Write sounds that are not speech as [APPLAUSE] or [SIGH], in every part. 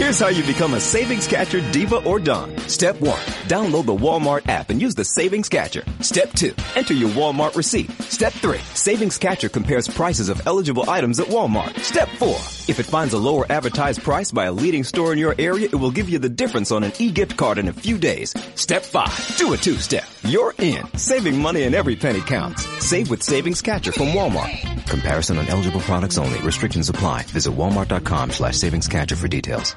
Here's how you become a savings catcher diva or don. Step one, download the Walmart app and use the savings catcher. Step two, enter your Walmart receipt. Step three, savings catcher compares prices of eligible items at Walmart. Step four, if it finds a lower advertised price by a leading store in your area, it will give you the difference on an e-gift card in a few days. Step five, do a two-step. You're in. Saving money and every penny counts. Save with Savings Catcher from Walmart. Comparison on eligible products only. Restrictions apply. Visit walmart.com slash savings catcher for details.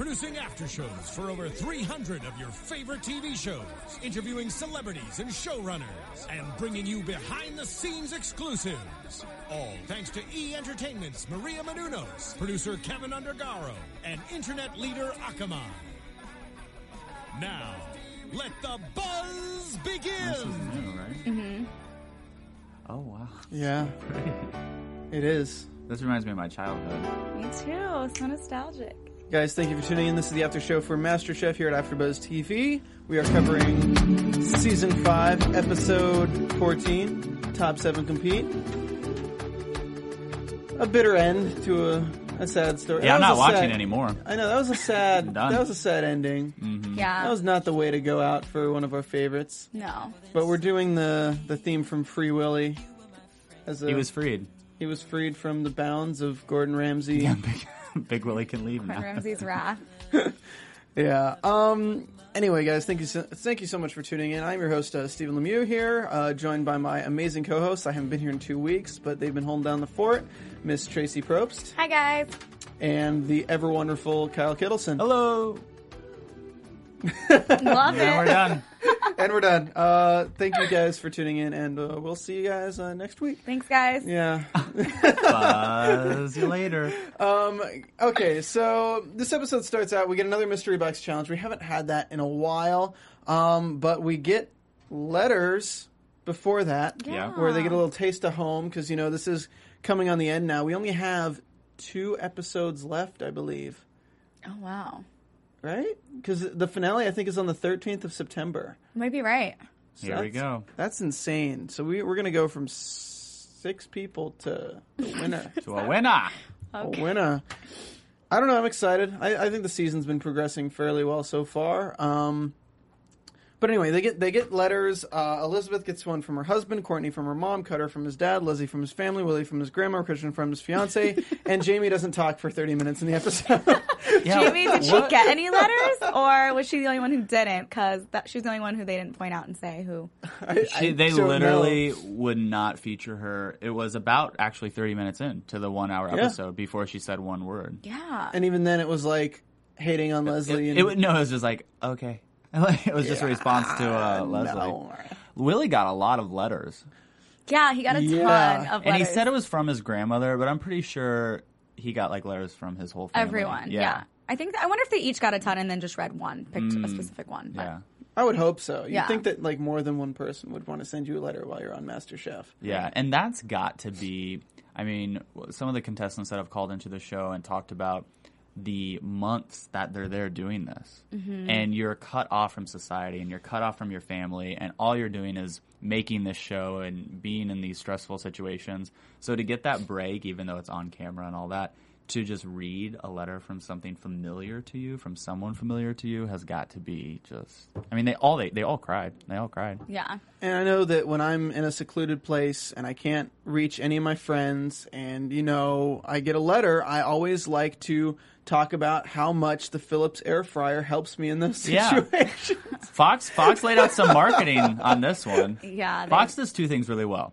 Producing aftershows for over 300 of your favorite TV shows. Interviewing celebrities and showrunners. And bringing you behind-the-scenes exclusives. All thanks to E! Entertainment's Maria Menounos, producer Kevin Undergaro, and internet leader Akamai. Now, let the buzz begin! New, right? Mm-hmm. Oh wow, Yeah, [LAUGHS] it is. this reminds me of my childhood. Me too. So nostalgic. Guys, thank you for tuning in. This is the after show for MasterChef here at AfterBuzz TV. We are covering season five, episode fourteen. Top seven compete. A bitter end to a, a sad story. Yeah, I'm not was a watching sad- anymore. I know that was a [LAUGHS] sad. Done. that was a sad ending. Mm-hmm. Yeah. That was not the way to go out for one of our favorites. no. But we're doing the the theme from Free Willy. As a, He was freed. he was freed from the bounds of Gordon Ramsay. Yeah, [LAUGHS] Big, Big Willie can leave Gordon now. Ramsay's wrath. [LAUGHS] Yeah. Um. Anyway, guys, thank you so, thank you so much for tuning in. I'm your host, uh, Stephen Lemieux here, uh, joined by my amazing co-hosts. I haven't been here in two weeks, but they've been holding down the fort. Miss Traci Propst Hi guys. and the ever wonderful Kyle Kittleson. Hello. Love it. And we're done. [LAUGHS] And we're done. Uh, thank you guys for tuning in, and uh, we'll see you guys uh, next week. Thanks guys. Yeah. Buzz you later. [LAUGHS] Okay, so this episode starts out. We get another mystery box challenge. We haven't had that in a while, um, but we get letters before that, Yeah. where they get a little taste of home because you know this is coming on the end now. We only have two episodes left, I believe, Oh wow. Right? Because the finale I think is on the thirteenth of September. You might be right. So Here we that's- go. That's insane. So we, we're gonna go from s- six people to a winner. [LAUGHS] To a winner. a winner. I don't know. I'm excited. I, I think the season's been progressing fairly well so far. Um, but anyway, they get they get letters. Uh, Elizabeth gets one from her husband, Courtney from her mom, Cutter from his dad, Leslie from his family, Willie from his grandma, Christian from his fiance, [LAUGHS] and Jamie doesn't talk for 30 minutes in the episode. [LAUGHS] Yeah, Jamie, did she what? get any letters, or was she the only one who didn't? Because she was the only one who they didn't point out and say who. I- She, they literally know. would not feature her. It was about actually 30 minutes in to the one hour Yeah. episode before she said one word. Yeah. And even then, it was like hating on Leslie. It, and, it, would- no, it was just like, okay. [LAUGHS] it was just a response to uh, Leslie. no. Willie got a lot of letters. yeah, he got a ton of letters. And he said it was from his grandmother, but I'm pretty sure he got like letters from his whole family. everyone. Yeah. I think I wonder if they each got a ton and then just read one, picked a specific one. But Yeah. I would hope so. You'd Yeah. think that like more than one person would want to send you a letter while you're on MasterChef. Yeah, and that's got to be. I mean, some of the contestants that have called into the show and talked about the months that they're there doing this, mm-hmm. and you're cut off from society and you're cut off from your family, and all you're doing is making this show and being in these stressful situations. So to get that break, even though it's on camera and all that, to just read a letter from something familiar to you, from someone familiar to you, has got to be just. I mean, they all they, they all cried. They all cried. Yeah. And I know that when I'm in a secluded place and I can't reach any of my friends, and you know, I get a letter, I always like to talk about how much the Philips air fryer helps me in those [LAUGHS] Yeah. situations. Fox Fox laid out some marketing on this one. Yeah. they- Fox does two things really well.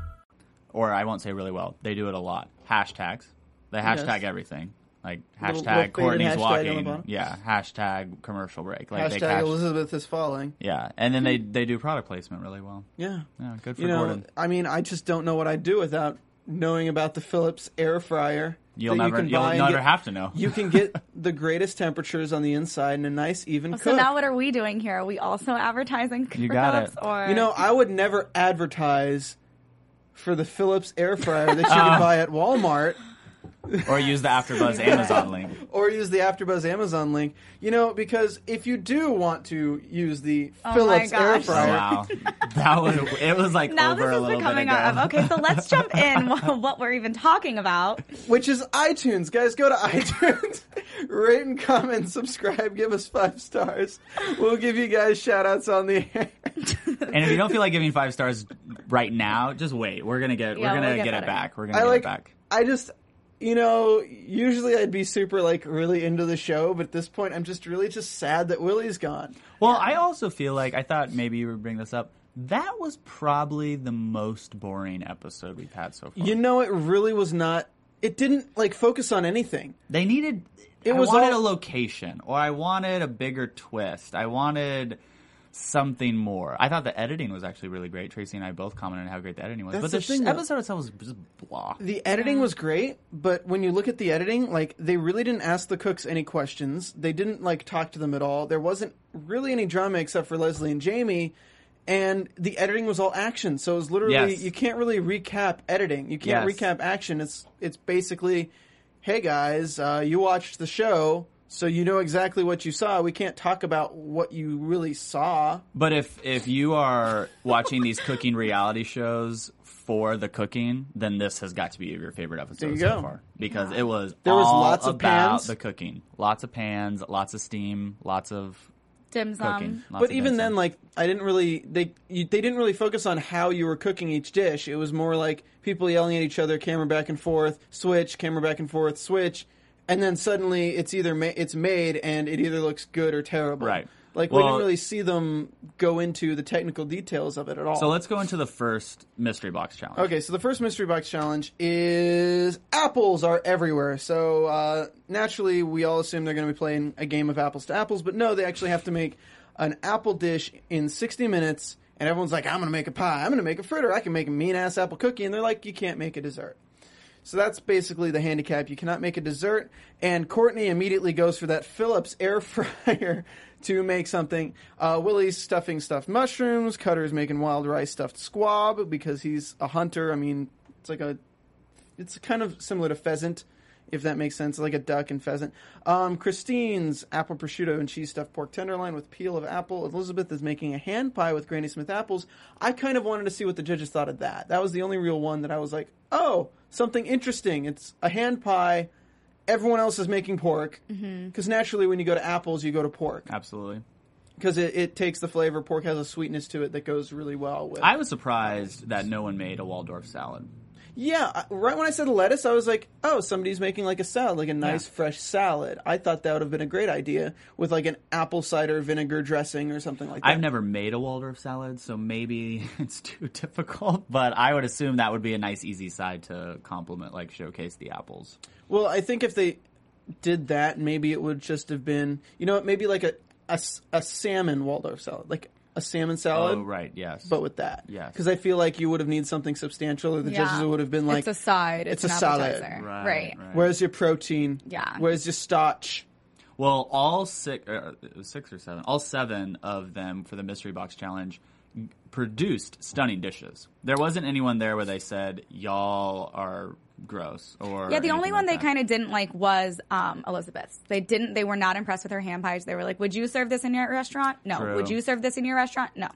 Or I won't say really well. They do it a lot. Hashtags. They hashtag everything. Like hashtag little faded Courtney's hashtag on the walking. bottom. Yeah. Hashtag commercial break. Like they Hashtag cash- Elizabeth is falling. Yeah, and then they they do product placement really well. Yeah. Yeah, good for You know, Gordon. I mean, I just don't know what I'd do without knowing about the Philips air fryer. You'll that never you can you'll and never get- have to know. You can get [LAUGHS] the greatest temperatures on the inside and a nice even So cook. now what are we doing here? Are we also advertising You got Philips, it. Or You know, I would never advertise for the Philips air fryer that you [LAUGHS] can buy at Walmart or use the AfterBuzz [LAUGHS] Amazon link. or use the AfterBuzz Amazon link. You know, because if you do want to use the Oh my Philips air gosh. Oh, fryer, wow, that was it was like now over this a is little becoming bit ago. a, okay. So let's jump [LAUGHS] in what, what we're even talking about. which is iTunes. Guys, go to iTunes, [LAUGHS] rate and comment, subscribe, give us five stars. We'll give you guys shout outs on the air. and if you don't feel like giving five stars right now, just wait. We're gonna get Yeah, we're gonna we'll get, get it back. We're gonna I get like. it back. I just, you know, usually I'd be super like really into the show, but at this point, I'm just really just sad that Willie's gone. Well, I also feel like I thought maybe you would bring this up. That was probably the most boring episode we've had so far. You know, it really was not. It didn't like focus on anything. They needed. It I was wanted all- a location, or I wanted a bigger twist. I wanted something more. I thought the editing was actually really great. Traci and I both commented on how great the editing was, That's but the the, sh- thing, though. episode itself was just blah. The editing was great, but when you look at the editing, like they really didn't ask the cooks any questions. They didn't like talk to them at all. There wasn't really any drama except for Leslie and Jamie, and the editing was all action. So it was literally Yes. you can't really recap editing. You can't Yes. recap action. It's it's basically, hey guys, uh, you watched the show. So you know exactly what you saw. We can't talk about what you really saw. But if if you are watching these cooking reality shows for the cooking, then this has got to be your favorite episode There you so go. far because it was There was all lots of about pans. the cooking, lots of pans, lots of steam, lots of Dim cooking. sum. lots but of even then, like I didn't really they you, they didn't really focus on how you were cooking each dish. It was more like people yelling at each other, camera back and forth, switch, camera back and forth, switch, and then suddenly it's either ma- it's made and it either looks good or terrible. Right. Like we Well- didn't really see them go into the technical details of it at all. so let's go into the first mystery box challenge. Okay, so the first mystery box challenge is apples are everywhere. So uh, naturally, we all assume they're going to be playing a game of apples to apples, but no, they actually have to make an apple dish in 60 minutes. And everyone's like, I'm going to make a pie. I'm going to make a fritter. I can make a mean ass apple cookie. And they're like, you can't make a dessert. So that's basically the handicap. You cannot make a dessert. And Courtney immediately goes for that Philips air [LAUGHS] fryer to make something. Uh, Willie's stuffing stuffed mushrooms. Cutter's making wild rice stuffed squab because he's a hunter. I mean, it's like a, it's kind of similar to pheasant, if that makes sense, like a duck and pheasant. Um, Christine's apple prosciutto and cheese stuffed pork tenderloin with peel of apple. Elizabeth is making a hand pie with Granny Smith apples. I kind of wanted to see what the judges thought of that. That was the only real one that I was like, oh, something interesting. It's a hand pie. Everyone else is making pork mm-hmm. because naturally, when you go to apples, you go to pork Absolutely. because it, it takes the flavor. Pork has a sweetness to it that goes really well with. I was surprised that no one made a Waldorf salad. Yeah, right when I said lettuce, I was like, "Oh, somebody's making like a salad, like a nice Yeah. fresh salad." I thought that would have been a great idea with like an apple cider vinegar dressing or something like that. I've never made a Waldorf salad, so maybe [LAUGHS] it's too difficult. But I would assume that would be a nice, easy side to complement, like showcase the apples. Well, I think if they did that, maybe it would just have been, you know, what, maybe like a a salmon Waldorf salad, like a salmon salad. Oh, right. Yes. But with that, Yes. because I feel like you would have needed something substantial, or the Yeah. judges would have been like, it's a side. It's, it's an a salad. appetizer. Right, Right. right. "Where's your protein? Yeah. Where's your starch?" Well, all six, uh, it was six or seven, all seven of them for the mystery box challenge produced stunning dishes. There wasn't anyone there where they said y'all are gross or Yeah, the only anything one like they kind of didn't like was um, Elizabeth's. They didn't. They were not impressed with her hand pies. They were like, "Would you serve this in your restaurant? No. True. Would you serve this in your restaurant? No."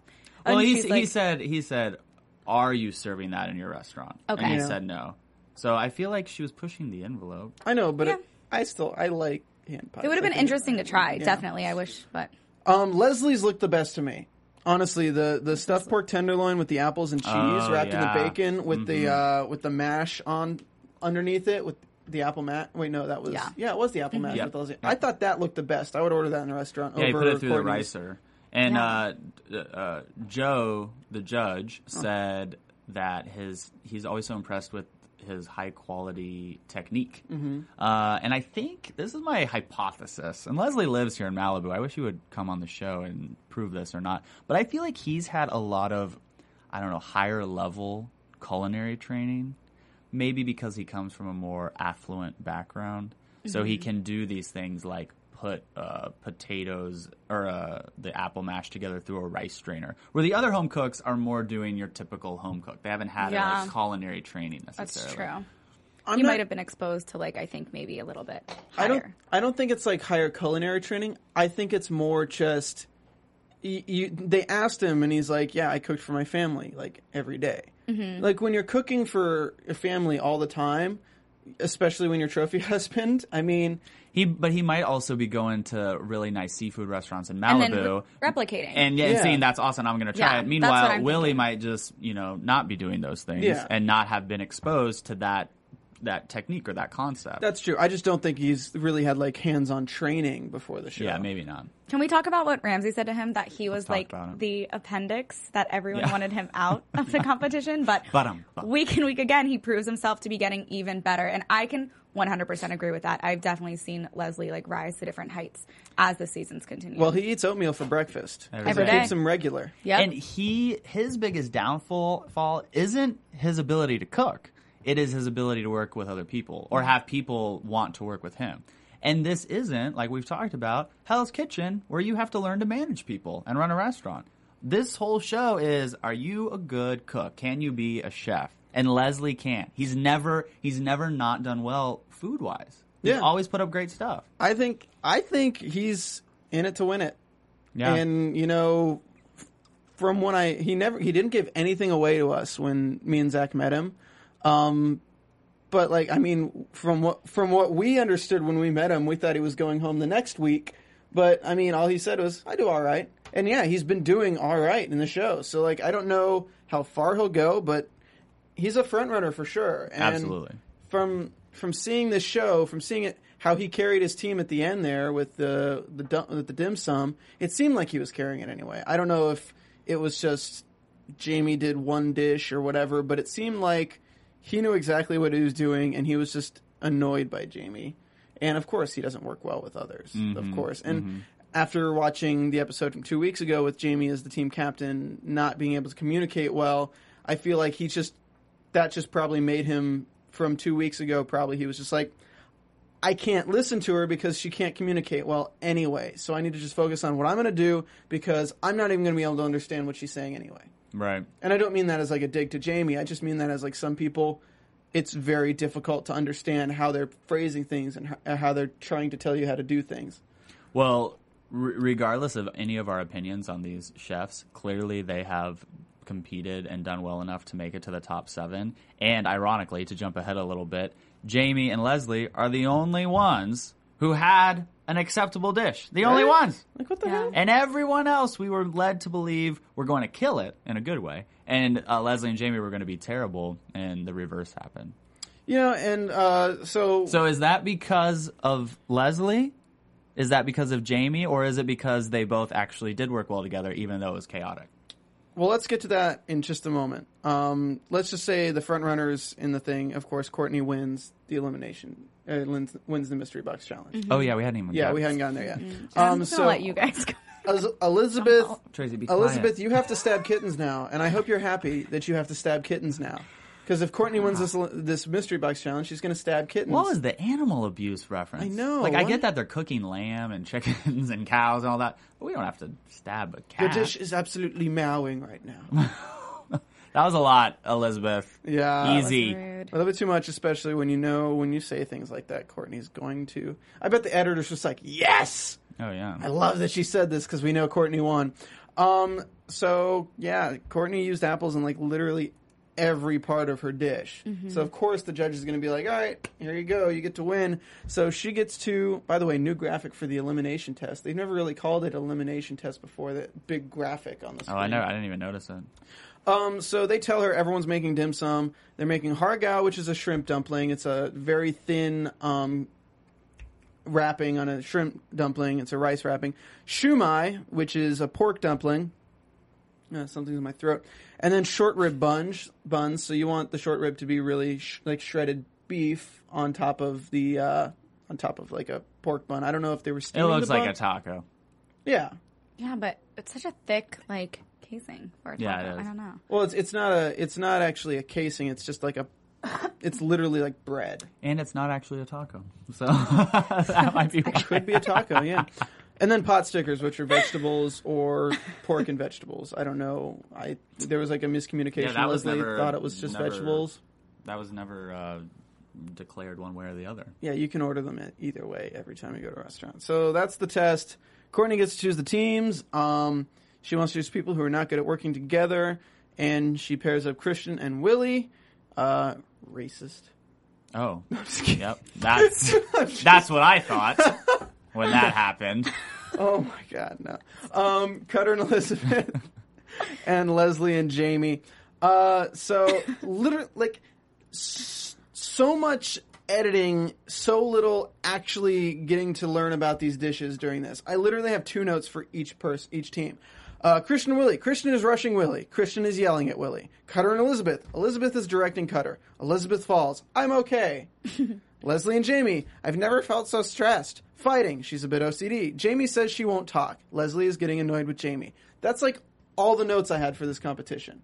Well, he, she's he said he said, "Are you serving that in your restaurant?" Okay. and he Yeah. said no. So I feel like she was pushing the envelope. I know, but Yeah. it, I still I like hand pies. It would have been interesting to try. Yeah. Definitely, I wish, but Um, Leslie's looked the best to me. Honestly, the the stuffed pork tenderloin with the apples and cheese Oh, wrapped in the bacon with the uh, with the mash on underneath it with the apple mat. Wait, no, that was Yeah. it was the apple mat. Yep. with the I thought that looked the best. I would order that in a restaurant. Yeah, he over put it through the ricer. And Yeah. uh, uh, Joe, the judge, said that his he's always so impressed with his high quality technique. Mm-hmm. Uh, and I think this is my hypothesis. And Leslie lives here in Malibu. I wish he would come on the show and prove this or not. But I feel like he's had a lot of, I don't know, higher level culinary training. Maybe because he comes from a more affluent background, so he can do these things like put uh, potatoes or uh, the apple mash together through a rice strainer. Where the other home cooks are more doing your typical home cook. They haven't had Yeah. a culinary training that's necessarily. true. I'm he not- might have been exposed to like I think maybe a little bit I don't. I don't think it's like higher culinary training. I think it's more just. You, you, they asked him, and he's like, "Yeah, I cooked for my family like every day." Mm-hmm. Like when you're cooking for a family all the time, especially when you're trophy [LAUGHS] husband. I mean, He, but he might also be going to really nice seafood restaurants in and then Malibu. re- replicating. and yeah, Yeah. seeing that's awesome, I'm going to try Yeah, it. Meanwhile, I'm Willie thinking. might just, you know, not be doing those things Yeah. and not have been exposed to that that technique or that concept. that's true. I just don't think he's really had like hands-on training before the show. yeah, maybe not. Can we talk about what Ramsay said to him that he was like the appendix that everyone Yeah. wanted him out [LAUGHS] of the competition? But [LAUGHS] But, um, but- week in week again, he proves himself to be getting even better, and I can 100% agree with that. I've definitely seen Leslie like rise to different heights as the seasons continue. Well, he eats oatmeal for breakfast. Every Every It day. keeps him regular. yep. And he his biggest downfall fall isn't his ability to cook. It is his ability to work with other people or mm-hmm. have people want to work with him. And this isn't like we've talked about Hell's Kitchen where you have to learn to manage people and run a restaurant. This whole show is are you a good cook? Can you be a chef? And Leslie can't. He's never he's never not done well food wise. He's Yeah. always put up great stuff. I think. I think he's in it to win it. Yeah. And you know, from when I he never he didn't give anything away to us when me and Zach met him. Um, but like I mean, from what from what we understood when we met him, we thought he was going home the next week. But I mean, all he said was, "I do all right," and yeah, he's been doing all right in the show. So like, I don't know how far he'll go, but he's a front runner for sure. And Absolutely. From from seeing this show, from seeing it, how he carried his team at the end there with the the with the dim sum, it seemed like he was carrying it anyway. I don't know if it was just Jamie did one dish or whatever, but it seemed like he knew exactly what he was doing, and he was just annoyed by Jamie. And of course, he doesn't work well with others. Of mm-hmm. course, and mm-hmm. after watching the episode from two weeks ago with Jamie as the team captain not being able to communicate well, I feel like he just that just probably made him from two weeks ago. Probably he was just like, I can't listen to her because she can't communicate well anyway. So I need to just focus on what I'm going to do because I'm not even going to be able to understand what she's saying anyway. Right. And I don't mean that as like a dig to Jamie. I just mean that as like some people, it's very difficult to understand how they're phrasing things and how, they're trying to tell you how to do things. Well, r- regardless of any of our opinions on these chefs, clearly they have competed and done well enough to make it to the top seven. And ironically, to jump ahead a little bit, Jamie and Leslie are the only ones who had an acceptable dish. The only Right? ones. Like what the Yeah. hell? And everyone else, we were led to believe we're going to kill it in a good way. And uh, Leslie and Jamie were going to be terrible, and the reverse happened. You know, and uh, so So is that because of Leslie? Is that because of Jamie, or is it because they both actually did work well together, even though it was chaotic? Well, let's get to that in just a moment. Um, let's just say the front runners in the thing. Of course, Courtney wins the elimination. Uh, wins, wins the mystery box challenge. Oh yeah, we hadn't even. Yeah, got- we hadn't gotten there yet. I'm Um, just so gonna let you guys go. [LAUGHS] Az- Elizabeth, [LAUGHS] Traci, be Elizabeth, you have to stab kittens now, and I hope you're happy that you have to stab kittens now. Because if Courtney wins this this mystery box challenge, she's going to stab kittens. What was the animal abuse reference? I know, Like, I what? get that they're cooking lamb and chickens [LAUGHS] and cows and all that, but we don't have to stab a cat. the cat. dish is absolutely meowing right now. That was a lot, Elizabeth. Yeah, Easy. Rude. a little bit too much, especially when you know when you say things like that. Courtney's going to. I bet the editor's just like, yes, Oh yeah. I love that she said this because we know Courtney won. Um, so yeah, Courtney used apples in like literally every part of her dish. So of course the judge is going to be like, "All right, here you go, you get to win." So she gets to. By the way, new graphic for the elimination test. They've never really called it elimination test before. That big graphic on the screen. oh. I know. I didn't even notice it. Um, so they tell her everyone's making dim sum. They're making hargao, which is a shrimp dumpling. It's a very thin um, wrapping on a shrimp dumpling. It's a rice wrapping. Shumai, which is a pork dumpling. Uh, something's in my throat. And then short rib buns. Buns. So you want the short rib to be really sh- like shredded beef on top of the uh, on top of like a pork bun. I don't know if they were still. It looks the like bun. a taco. yeah. Yeah, but it's such a thick like casing for a taco. Yeah, it is. I don't know. Well, it's it's not a it's not actually a casing. It's just like a it's literally like bread. And it's not actually a taco. So [LAUGHS] that [LAUGHS] might be why. Could be a taco, yeah. And then pot stickers, which are vegetables or pork and vegetables. I don't know. I there was like a miscommunication. Yeah, that was Leslie never- thought it was just never- vegetables. That was never uh, declared one way or the other. Yeah, you can order them either way every time you go to a restaurant. So that's the test. Courtney gets to choose the teams. Um, she wants to use people who are not good at working together, and she pairs up Christian and Willie. Uh, racist. Oh, [LAUGHS] yep. That's [LAUGHS] that's what I thought when that [LAUGHS] happened. Oh my God, no. Um, Cutter and Elizabeth, and Leslie and Jamie. Uh, so literally, like, s- so much editing, so little actually getting to learn about these dishes during this. I literally have two notes for each person, each team. Uh, Christian Willie. Christian is rushing Willie. Christian is yelling at Willie. Cutter and Elizabeth. Elizabeth is directing Cutter. Elizabeth falls. I'm okay. [LAUGHS] Leslie and Jamie. I've never felt so stressed. Fighting. She's a bit OCD. Jamie says she won't talk. Leslie is getting annoyed with Jamie. That's like all the notes I had for this competition.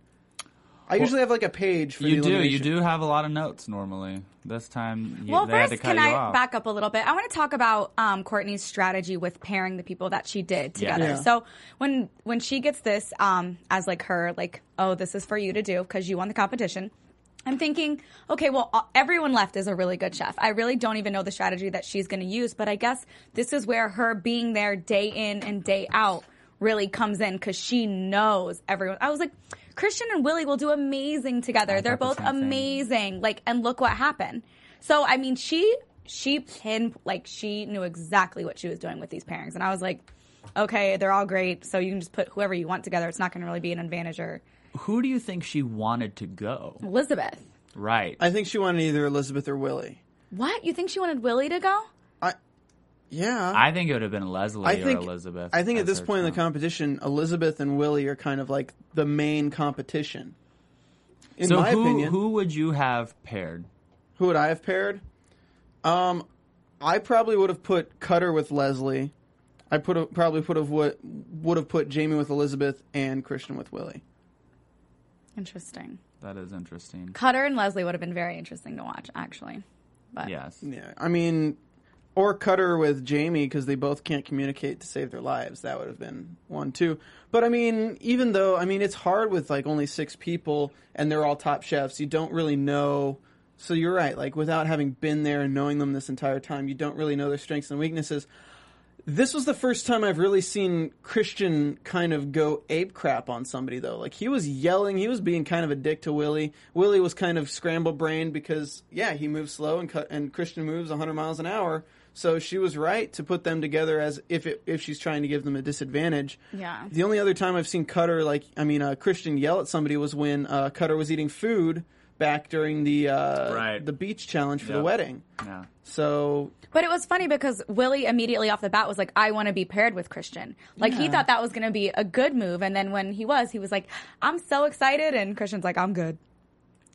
I usually have like a page for You the do. You do have a lot of notes normally. This time, you, Well, they had to first, cut can you I off. back up a little bit? I want to talk about um, Courtney's strategy with pairing the people that she did together. Yeah. So when when she gets this um, as like her like, oh, this is for you to do because you won the competition. I'm thinking, okay, well, uh, everyone left is a really good chef. I really don't even know the strategy that she's going to use, but I guess this is where her being there day in and day out really comes in because she knows everyone. I was like, Christian and Willie will do amazing together. I They're both the same thing. amazing. Like, and look what happened. So, I mean, she she pin like she knew exactly what she was doing with these pairings, and I was like, okay, they're all great. So you can just put whoever you want together. It's not going to really be an advantage or Who do you think she wanted to go? Elizabeth. Right. I think she wanted either Elizabeth or Willie. What you think she wanted Willie to go? I, yeah. I think it would have been Leslie I think or Elizabeth. I think at this her point in the competition, Elizabeth and Willie are kind of like the main competition. In so my who, opinion, who would you have paired? Who would I have paired? Um, I probably would have put Cutter with Leslie. I put a, probably put have would would have put Jamie with Elizabeth and Christian with Willie. Interesting. That is interesting. Cutter and Leslie would have been very interesting to watch, actually. But Yes. Yeah, I mean, or Cutter with Jamie because they both can't communicate to save their lives. That would have been one too. But I mean, even though I mean it's hard with like only six people and they're all top chefs, you don't really know. So you're right. Like without having been there and knowing them this entire time, you don't really know their strengths and weaknesses. This was the first time I've really seen Christian kind of go ape crap on somebody though. Like he was yelling, he was being kind of a dick to Willie. Willie was kind of scramble brained because yeah, he moves slow and cut, and Christian moves 100 miles an hour. So she was right to put them together as if it, if she's trying to give them a disadvantage. Yeah. The only other time I've seen Cutter like I mean uh, Christian yell at somebody was when uh, Cutter was eating food back during the uh, Right. the beach challenge for the wedding. Yeah. So But it was funny because Willie immediately off the bat was like, I want to be paired with Christian. Like he thought that was going to be a good move. And then when he was, he was like, I'm so excited. And Christian's like, I'm good.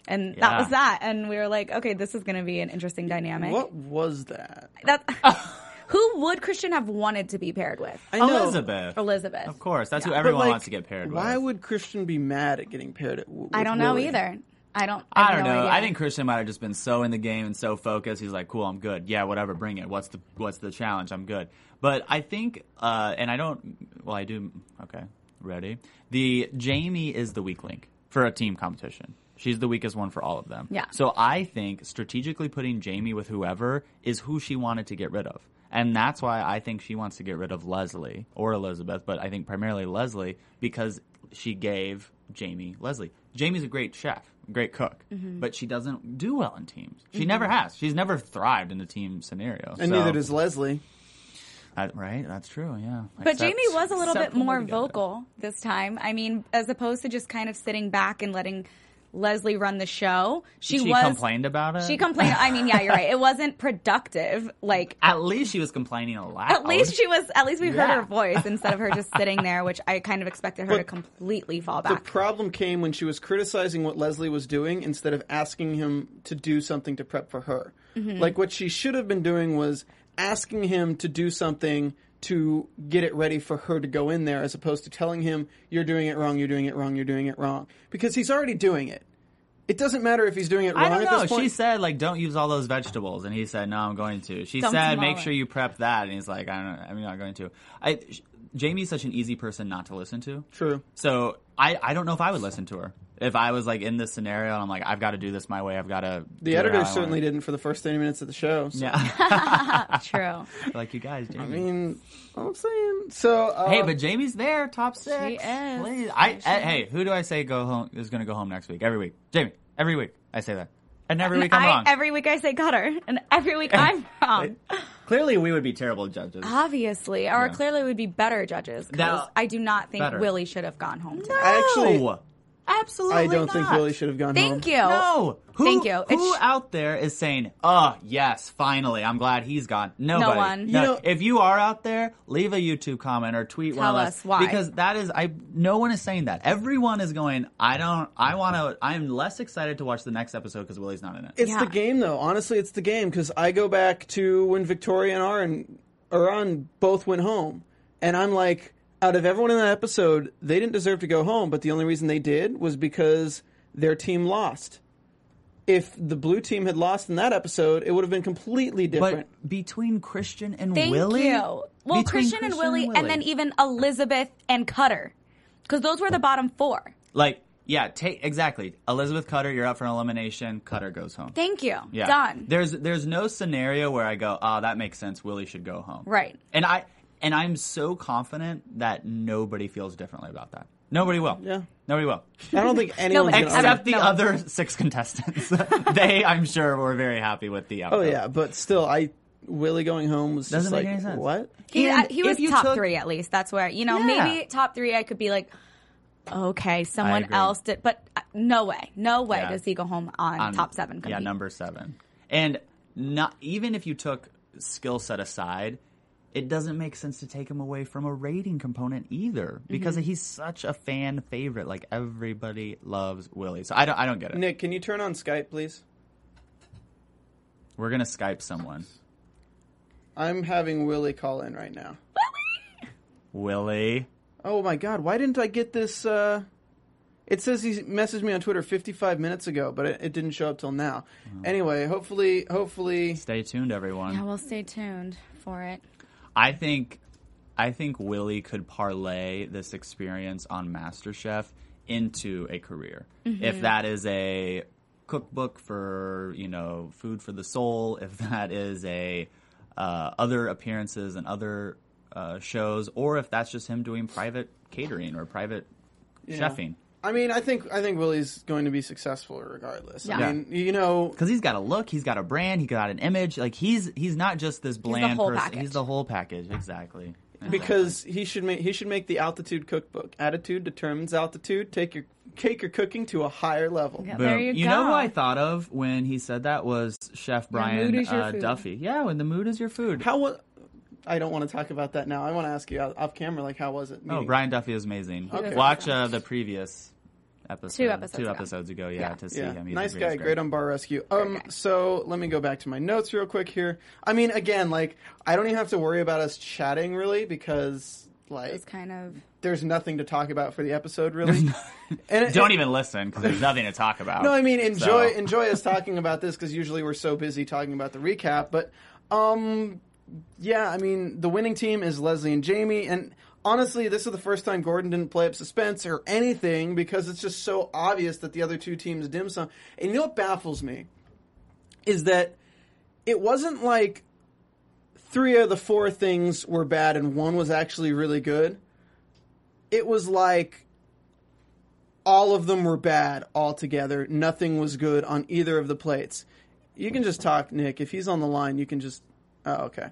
And that was that. And we were like, okay, this is going to be an interesting dynamic. what was that? That, [LAUGHS] Who would Christian have wanted to be paired with? I know. Elizabeth. Elizabeth. Of course, that's who Yeah. But, everyone like, wants to get paired with. Why would Christian be mad at getting paired? At, w- I don't know Willie? either. I don't. I, I don't know. idea. I think Christian might have just been so in the game and so focused. He's like, "Cool, I'm good. Yeah, whatever, bring it. What's the what's the challenge? I'm good." But I think, uh, and I don't. Well, I do. Okay, ready. The Jamie is the weak link for a team competition. She's the weakest one for all of them. Yeah. So I think strategically putting Jamie with whoever is who she wanted to get rid of. And that's why I think she wants to get rid of Leslie or Elizabeth, but I think primarily Leslie because she gave Jamie Leslie. Jamie's a great chef, great cook, Mm-hmm. but she doesn't do well in teams. She never has. She's never thrived in a team scenario. And So- neither does Leslie. That- right? That's true. Yeah. But Except- Jamie was a little bit more vocal this time. I mean, as opposed to just kind of sitting back and letting Leslie run the show, she, She was complained about it. She complained. I mean, yeah, you're right. It wasn't productive. Like [LAUGHS] At least she was complaining a lot. at least she was. At least we heard her voice [LAUGHS] instead of her just sitting there, which I kind of expected her But to completely fall back. The problem came when she was criticizing what Leslie was doing instead of asking him to do something to prep for her. Mm-hmm. Like what she should have been doing was asking him to do something to get it ready for her to go in there as opposed to telling him you're doing it wrong, you're doing it wrong, you're doing it wrong because he's already doing it. It doesn't matter if he's doing it wrong I don't at know. this point. She said like, "Don't use all those vegetables," and he said, "No, I'm going to." She Dump said, them "Make all sure you prep that," and he's like, "I don't. I'm not going to." I, sh- Jamie's such an easy person not to listen to. True. So I, I don't know if I would listen to her if I was like in this scenario and I'm like, I've got to do this my way. I've got to. The editor certainly didn't for the first 30 minutes of the show. So. Yeah, [LAUGHS] True. like you guys, Jamie. I mean, I'm saying so. Uh, Hey, but Jamie's there, top six. She is. Please. I, I- hey, who do I say go home is going to go home next week? Every week, Jamie. Every week, I say that, and every week I'm I, wrong. every week I say Cutter, and every week [LAUGHS] I'm wrong. Clearly, we would be terrible judges. Obviously, or clearly we would be better judges. Because I do not think Better. Willie should have gone home. Today. Actually, no, absolutely. I don't think not. Willie should have gone home. Thank you. No. Who, Thank you. Who It's- out there is saying, "Oh, yes, finally, I'm glad he's gone"? Nobody. one. No, You know- if you are out there, leave a YouTube comment or tweet one Tell of us why. because that is I. No one is saying that. Everyone is going. I don't. I want to. I'm less excited to watch the next episode because Willie's not in it. It's Yeah. the game, though. Honestly, it's the game because I go back to when Victoria and Aaron, Aaron both went home, and I'm like, out of everyone in that episode, they didn't deserve to go home, but the only reason they did was because their team lost. If the blue team had lost in that episode, it would have been completely different. but between Christian and Thank Willie, you. Well, Between Christian, and Willie, and then even Elizabeth and Cutter, because those were the bottom four. like yeah, take exactly Elizabeth Cutter. You're up for an elimination. Cutter goes home. Thank you. Yeah. Done. There's there's no scenario where I go, oh, that makes sense. Willie should go home. Right. And I and I'm so confident that nobody feels differently about that. Nobody will. Yeah. Nobody will. I don't think anyone Nobody. going to Except the No. other six contestants. [LAUGHS] they, I'm sure, were very happy with the outcome. Oh yeah, but still, I Willie going home was Doesn't just make like any sense. what? He, And uh, he was top took- three at least. That's where you know Yeah. maybe top three. I could be like, okay, someone else did, but uh, no way, no way Yeah. does he go home on, On- top seven. Yeah, number seven. And not even if you took skill set aside, it doesn't make sense to take him away from a rating component either because Mm-hmm. he's such a fan favorite. Like everybody loves Willie. So I don't I don't get it. Nick, can you turn on Skype, please? We're gonna Skype someone. I'm having Willie call in right now. Willie. Oh my god, why didn't I get this? Uh... It says he messaged me on Twitter 55 minutes ago, but it, it didn't show up till now. Anyway, hopefully, hopefully, Stay tuned, everyone. Yeah, we'll stay tuned for it. I think I think Willie could parlay this experience on MasterChef into a career. If that is a cookbook for, you know, food for the soul, if [LAUGHS] that is a uh, other appearances and other uh, shows, or if that's just him doing private catering or private chefing. I mean, I think I think Willie's going to be successful regardless. Yeah. I mean, you know, Because he's got a look, he's got a brand, he got an image. Like he's he's not just this bland whole person. package. He's the whole package, exactly. because he should make he should make the altitude cookbook. Attitude determines altitude. Take your take your cooking to a higher level. Yeah, there you, go. know who I thought of when he said that was Chef Brian mood is your uh. Duffy. Yeah, when the mood is your food. How was? I don't want to talk about that now. I want to ask you off camera, like how was it? oh, Brian Duffy is amazing. Okay. Watch uh, the previous episodes, Two episodes two ago. episodes ago. Yeah, Yeah. to see Yeah, him. He's nice he's guy, great on bar rescue. Um, so let me go back to my notes real quick here. I mean, again, like I don't even have to worry about us chatting really because like It's kind of there's nothing to talk about for the episode [LAUGHS] really. and it, Don't it- even listen because there's nothing to talk about. No, I mean enjoy So- enjoy us talking about this because usually we're so busy talking about the recap. But um, yeah, I mean the winning team is Leslie and Jamie, and honestly, this is the first time Gordon didn't play up suspense or anything because it's just so obvious that the other two teams dim sum. And you know what baffles me is that it wasn't like three of the four things were bad and one was actually really good. It was like all of them were bad altogether. Nothing was good on either of the plates. You can just talk, Nick. If he's on the line, you can just. Oh, okay.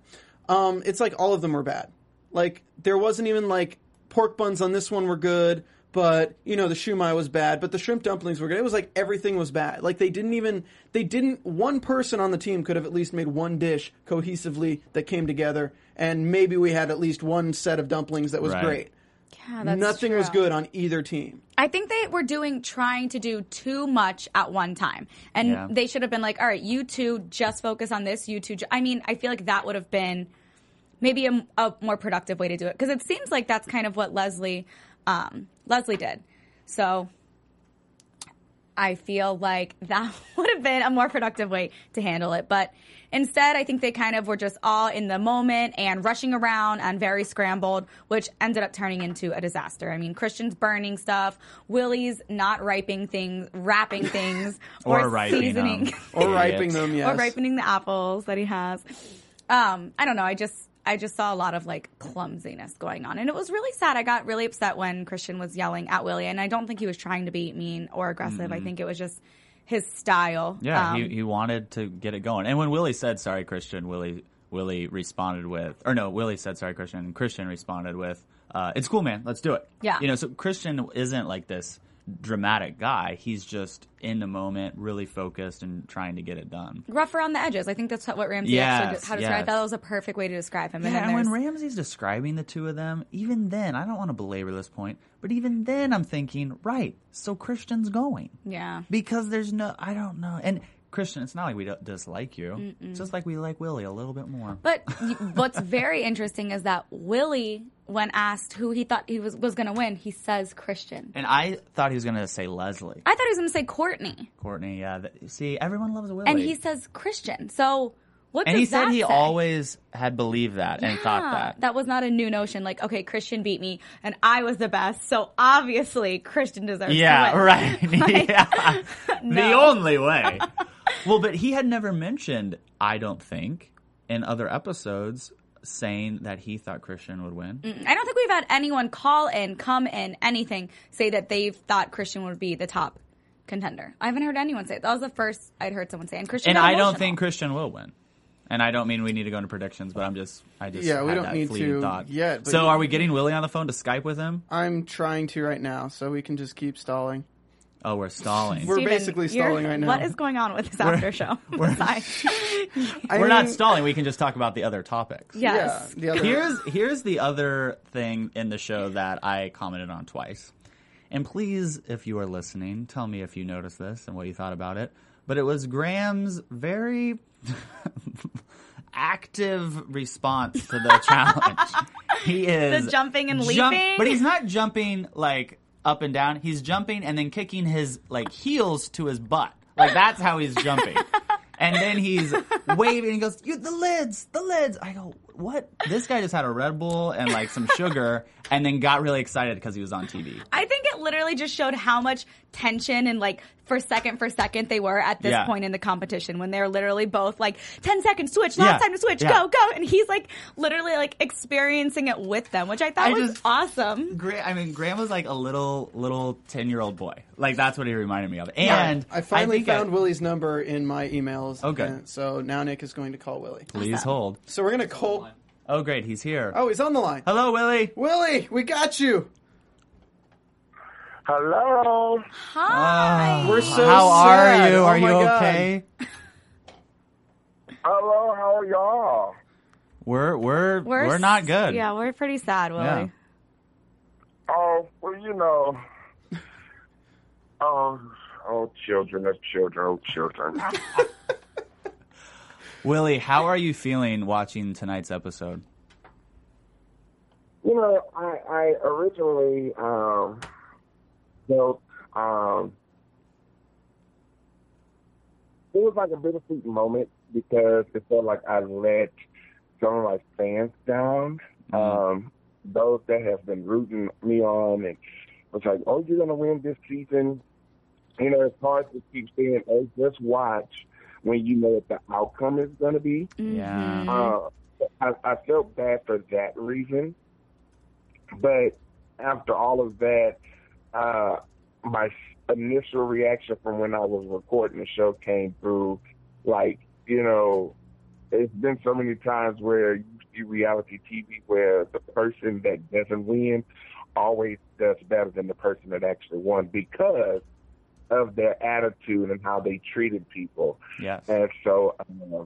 Um, it's like all of them were bad. Like there wasn't even like pork buns on this one were good, but you know the shumai was bad, but the shrimp dumplings were good. It was like everything was bad. Like they didn't even they didn't one person on the team could have at least made one dish cohesively that came together, and maybe we had at least one set of dumplings that was Right. great. yeah, that's Nothing was good on either team. I think they were doing trying to do too much at one time, and Yeah. they should have been like, "All right, you two just focus on this. You two." Ju-. I mean, I feel like that would have been maybe a, a more productive way to do it because it seems like that's kind of what Leslie um, Leslie did. So I feel like [LAUGHS] that would have been a more productive way to handle it. But instead, I think they kind of were just all in the moment and rushing around and very scrambled, which ended up turning into a disaster. I mean, Christian's burning stuff, Willie's not riping things, wrapping things, [LAUGHS] or writing seasoning, them. Or Idiot. riping them, yes. or ripening the apples that he has. Um, I don't know. I just I just saw a lot of like clumsiness going on, and it was really sad. I got really upset when Christian was yelling at Willie, and I don't think he was trying to be mean or aggressive. I think it was just his style. Yeah, Um, he, he wanted to get it going. And when Willie said sorry, Christian, Willie Willie responded with, or no, Willie said sorry, Christian, and Christian responded with, uh, "It's cool, man. Let's do it." Yeah. you know. So Christian isn't like this dramatic guy. He's just in the moment, really focused and trying to get it done. rough around the edges. I think that's what Ramsay Yes, actually how to describe that was a perfect way to describe him. And Yeah, then and when Ramsay's describing the two of them, even then, I don't want to belabor this point, but even then, I'm thinking, right, so Christian's going. yeah. Because there's no, I don't know. And Christian, it's not like we don't dislike you. It's just like we like Willie a little bit more. But [LAUGHS] what's very interesting is that Willie, when asked who he thought he was was going to win, he says Christian. And I thought he was going to say Leslie. I thought he was going to say Courtney, Courtney, yeah. th- see, everyone loves Willie. and he says Christian. So what And does he said that he say? always had believed that and thought that. that. was not a new notion. Like, okay, Christian beat me, and I was the best, so obviously Christian deserves Yeah, to win. right. [LAUGHS] Like, [LAUGHS] yeah. [LAUGHS] The no. only way. well, but he had never mentioned, I don't think, in other episodes saying that he thought Christian would win. I don't think we've had anyone call in, come in, anything, say that they thought Christian would be the top contender. I haven't heard anyone say it. That was the first I'd heard someone say. And Christian, And got I don't think Christian will win. And I don't mean we need to go into predictions, but I'm just, I just Yeah, we had don't that need fleeting to thought. yet, So are we getting Willie on the phone to Skype with him? I'm trying to right now, so we can just keep stalling. Oh, we're stalling. We're Stephen, basically stalling right now. What is going on with this after show? [LAUGHS] Besides- [LAUGHS] I We're not stalling. We can just talk about the other topics. yes. Yeah, the other Here's here's the other thing in the show that I commented on twice. And please, if you are listening, tell me if you noticed this and what you thought about it. But it was Graham's very [LAUGHS] active response to the challenge. [LAUGHS] He is The jumping and jump- leaping? but he's not jumping like up and down. He's jumping and then kicking his like heels to his butt. Like that's how he's jumping. [LAUGHS] And then he's waving. He goes, "You the lids, the lids." I go, "What?" This guy just had a Red Bull and like some sugar, and then got really excited because he was on TV. I think it literally just showed how much tension and like for second for second they were at this Yeah. point in the competition when they're literally both like 10 seconds switch, last Yeah. time to switch, Yeah. go, go. And he's like literally like experiencing it with them, which I thought I was just- awesome. Gra- I mean, Graham was like a little little ten year old boy. Like that's what he reminded me of. And I finally I- found Willie's number in my emails. Oh, okay. and so now Nick is going to call Willie. Please hold. So we're gonna call. Oh, great, he's here. Oh, he's on the line. Hello, Willie. Willie, we got you. Hello. Hi. We're so How sad. are you? Oh are my you God. okay? Hello, how are y'all? We're we're we're, s- not good. Yeah, we're pretty sad, Willie. Yeah. Oh, well, you know, Oh, oh, children of children, oh, children. [LAUGHS] Willie, how are you feeling watching tonight's episode? You know, I, I originally um, felt um, it was like a bittersweet moment because it felt like I let some of my fans down. Um, those that have been rooting me on and was like, "Oh, you're gonna win this season." You know, it's hard to keep saying, "Oh, just watch," when you know what the outcome is gonna be. Yeah. Uh, I, I felt bad for that reason, but after all of that, uh, my initial reaction from when I was recording the show came through. Like, you know, it's been so many times where you see reality TV where the person that doesn't win always does better than the person that actually won because of their attitude and how they treated people. Yes. And so, uh,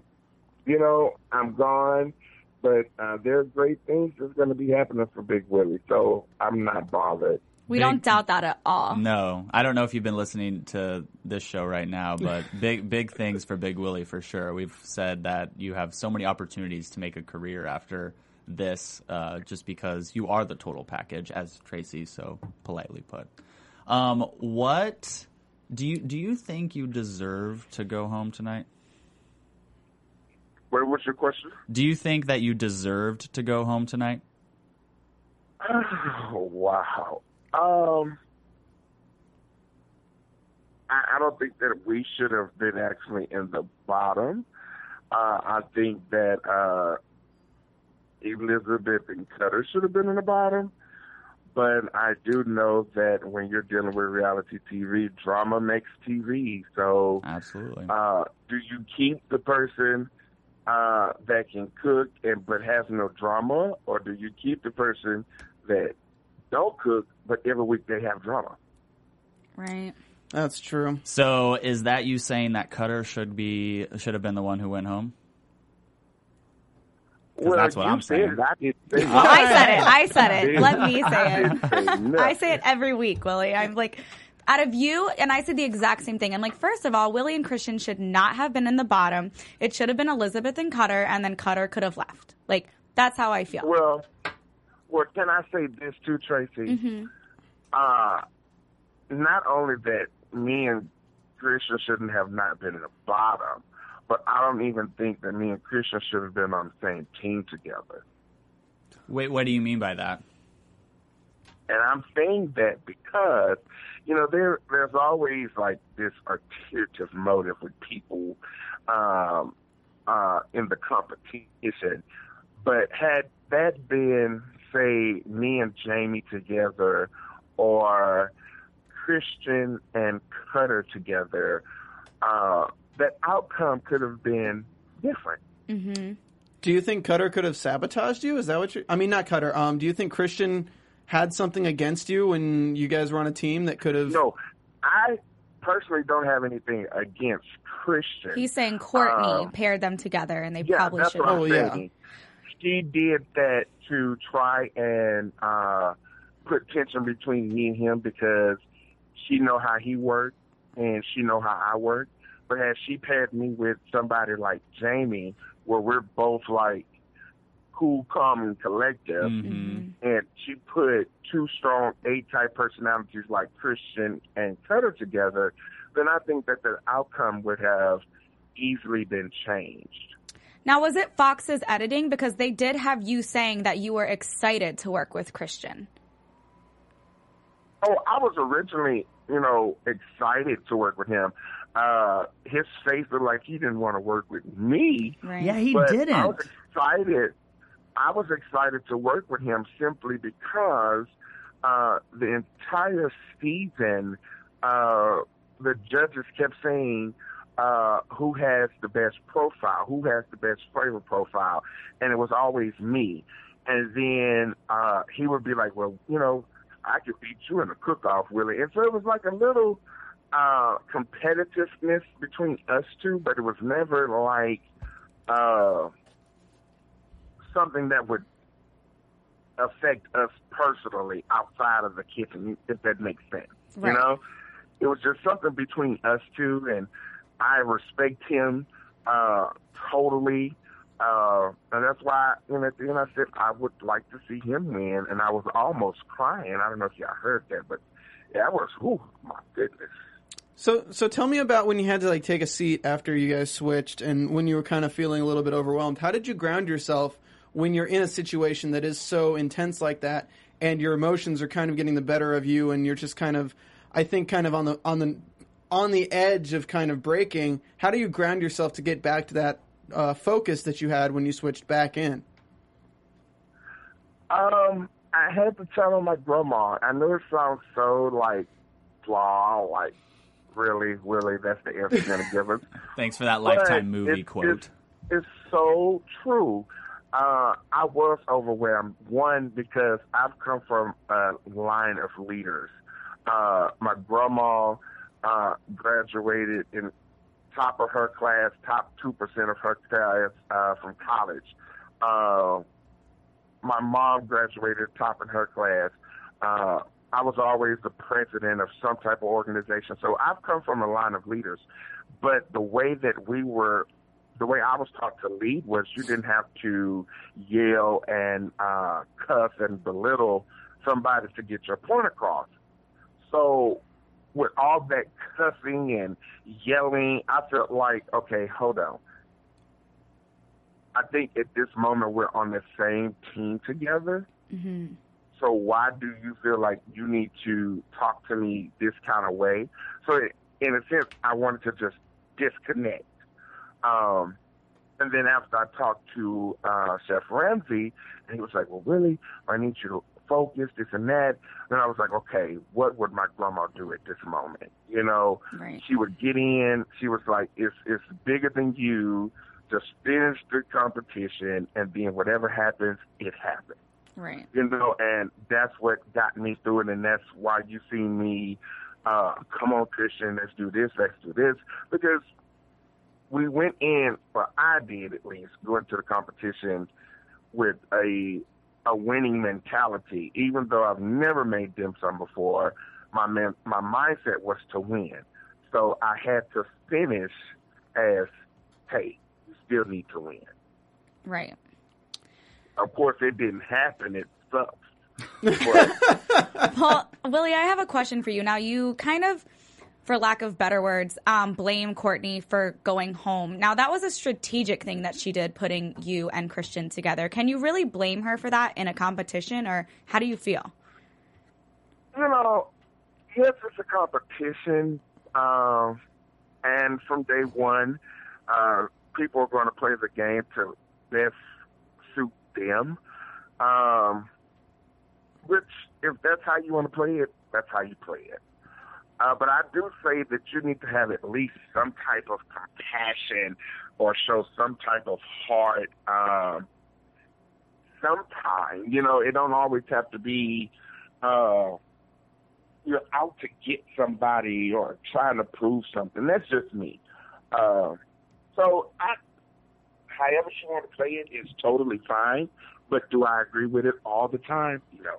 you know, I'm gone, but uh, there's great things that's going to be happening for Big Willie. So I'm not bothered. We Big- don't doubt that at all. No, I don't know if you've been listening to this show right now, but [LAUGHS] big big things for Big Willie for sure. We've said that you have so many opportunities to make a career after this, uh, just because you are the total package, as Traci so politely put. Um, what do you do? You think you deserve to go home tonight? Wait, what's your question? Do you think that you deserved to go home tonight? Oh, [SIGHS] wow. Um, I, I don't think that we should have been actually in the bottom. Uh, I think that uh, Elizabeth and Cutter should have been in the bottom. But I do know that when you're dealing with reality TV, drama makes TV. So Absolutely. uh, do you keep the person uh, that can cook and but has no drama, or do you keep the person that don't cook but every week they have drama? Right. That's true. So is that you saying that Cutter should be should have been the one who went home? 'Cause that's what you I'm saying. it. I did say [LAUGHS] it. I said it. I said it. [LAUGHS] Let me say it. didn't say [LAUGHS] nothing. I say it every week, Willie. I'm like, out of you, and I said the exact same thing. I'm like, first of all, Willie and Christian should not have been in the bottom. It should have been Elizabeth and Cutter, and then Cutter could have left. Like, that's how I feel. Well, well, can I say this too, Traci? Mm-hmm. Uh, not only that me and Christian shouldn't have not been in the bottom, but I don't even think that me and Christian should have been on the same team together. Wait, what do you mean by that? And I'm saying that because, you know, there there's always like this articulative motive with people um, uh, in the competition. But had that been, say, me and Jamie together, or Christian and Cutter together, uh, that outcome could have been different. Mm-hmm. Do you think Cutter could have sabotaged you? Is that what you? I mean, not Cutter. Um, do you think Christian had something against you when you guys were on a team that could have? No, I personally don't have anything against Christian. He's saying Courtney Um, paired them together, and they yeah, probably should have. Oh, yeah. She did that to try and uh, put tension between me and him because she know how he worked and she know how I work. But had she paired me with somebody like Jamie, where we're both like cool, calm, and collective, Mm-hmm. and she put two strong A-type personalities like Christian and Cutter together, then I think that the outcome would have easily been changed. Now, was it Fox's editing? Because they did have you saying that you were excited to work with Christian. Oh, I was originally, you know, excited to work with him. Uh, his face looked like he didn't want to work with me. Right. Yeah, he but didn't. I was excited. I was excited to work with him simply because uh, the entire season, uh, the judges kept saying uh, who has the best profile, who has the best flavor profile, and it was always me. And then uh, he would be like, "Well, you know, I could beat you in a cook-off, Willie." And so it was like a little uh, competitiveness between us two, but it was never like uh, something that would affect us personally outside of the kitchen, if that makes sense. Right. You know, it was just something between us two, and I respect him uh, totally. Uh, and that's why, and at the end, I said I would like to see him win, and I was almost crying. I don't know if y'all heard that, but that was. Oh my goodness. So, so tell me about when you had to like take a seat after you guys switched, and when you were kind of feeling a little bit overwhelmed. How did you ground yourself when you're in a situation that is so intense like that, and your emotions are kind of getting the better of you, and you're just kind of, I think, kind of on the on the on the edge of kind of breaking. How do you ground yourself to get back to that uh, focus that you had when you switched back in? Um, I had to tell my grandma. I know it sounds so like blah, like really, really, that's the answer you're gonna give us. [LAUGHS] Thanks for that But lifetime movie it- quote. It's, it's so true. Uh, I was overwhelmed. One because I've come from a line of leaders. Uh, my grandma uh, graduated in top of her class, top two percent of her class uh, from college. Uh, my mom graduated top in her class. Uh, I was always the president of some type of organization. So I've come from a line of leaders. But the way that we were, the way I was taught to lead was you didn't have to yell and uh, cuss and belittle somebody to get your point across. So with all that cussing and yelling, I felt like, okay, hold on. I think at this moment we're on the same team together. Mm-hmm. So why do you feel like you need to talk to me this kind of way? So in a sense, I wanted to just disconnect. Um, and then after I talked to uh, Chef Ramsay, and he was like, "Well, really, I need you to focus this and that." Then I was like, "Okay, what would my grandma do at this moment?" You know, Right. she would get in. She was like, "It's it's bigger than you. Just finish the competition, and then whatever happens, it happens." Right. you know, and that's what got me through it, and that's why you see me, uh, come on, Christian, let's do this, let's do this, because we went in, or I did at least, go into the competition with a a winning mentality. Even though I've never made dim sum before, my man, my mindset was to win. So I had to finish as, hey, you still need to win. Right. Of course, it didn't happen. It sucks. [LAUGHS] Well, Willie, I have a question for you. Now, you kind of, for lack of better words, um, blame Courtney for going home. Now, that was a strategic thing that she did, putting you and Christian together. Can you really blame her for that in a competition, or how do you feel? you know, yes, it's a competition, um, and from day one, uh, people are going to play the game to best suit them. Um, which, if that's how you want to play it, that's how you play it. Uh, but I do say that you need to have at least some type of compassion or show some type of heart. Um, sometime, you know, it don't always have to be. Uh, you're out to get somebody or trying to prove something. That's just me. Uh, so I, however she want to play it is totally fine. But do I agree with it all the time? No.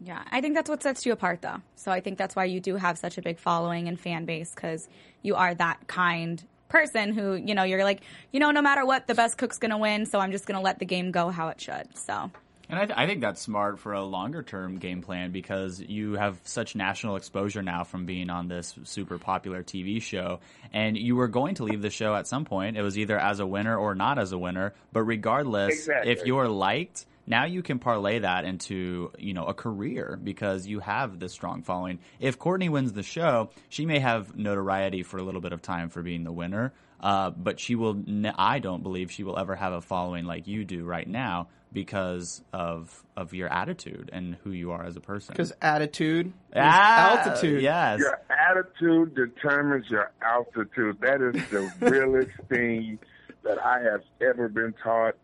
Yeah, I think that's what sets you apart, though. So I think that's why you do have such a big following and fan base because you are that kind person who, you know, you're like, you know, no matter what, the best cook's going to win, so I'm just going to let the game go how it should. So, And I, th- I think that's smart for a longer term game plan because you have such national exposure now from being on this super popular TV show. And you were going to leave the show at some point. It was either as a winner or not as a winner. But regardless, Exactly. if you're liked, now you can parlay that into you know a career because you have this strong following. If Courtney wins the show, she may have notoriety for a little bit of time for being the winner, uh, but she will. Ne- I don't believe she will ever have a following like you do right now because of of your attitude and who you are as a person. Because attitude, is Ah, altitude. yes, Your attitude determines your altitude. That is the [LAUGHS] realest thing that I have ever been taught.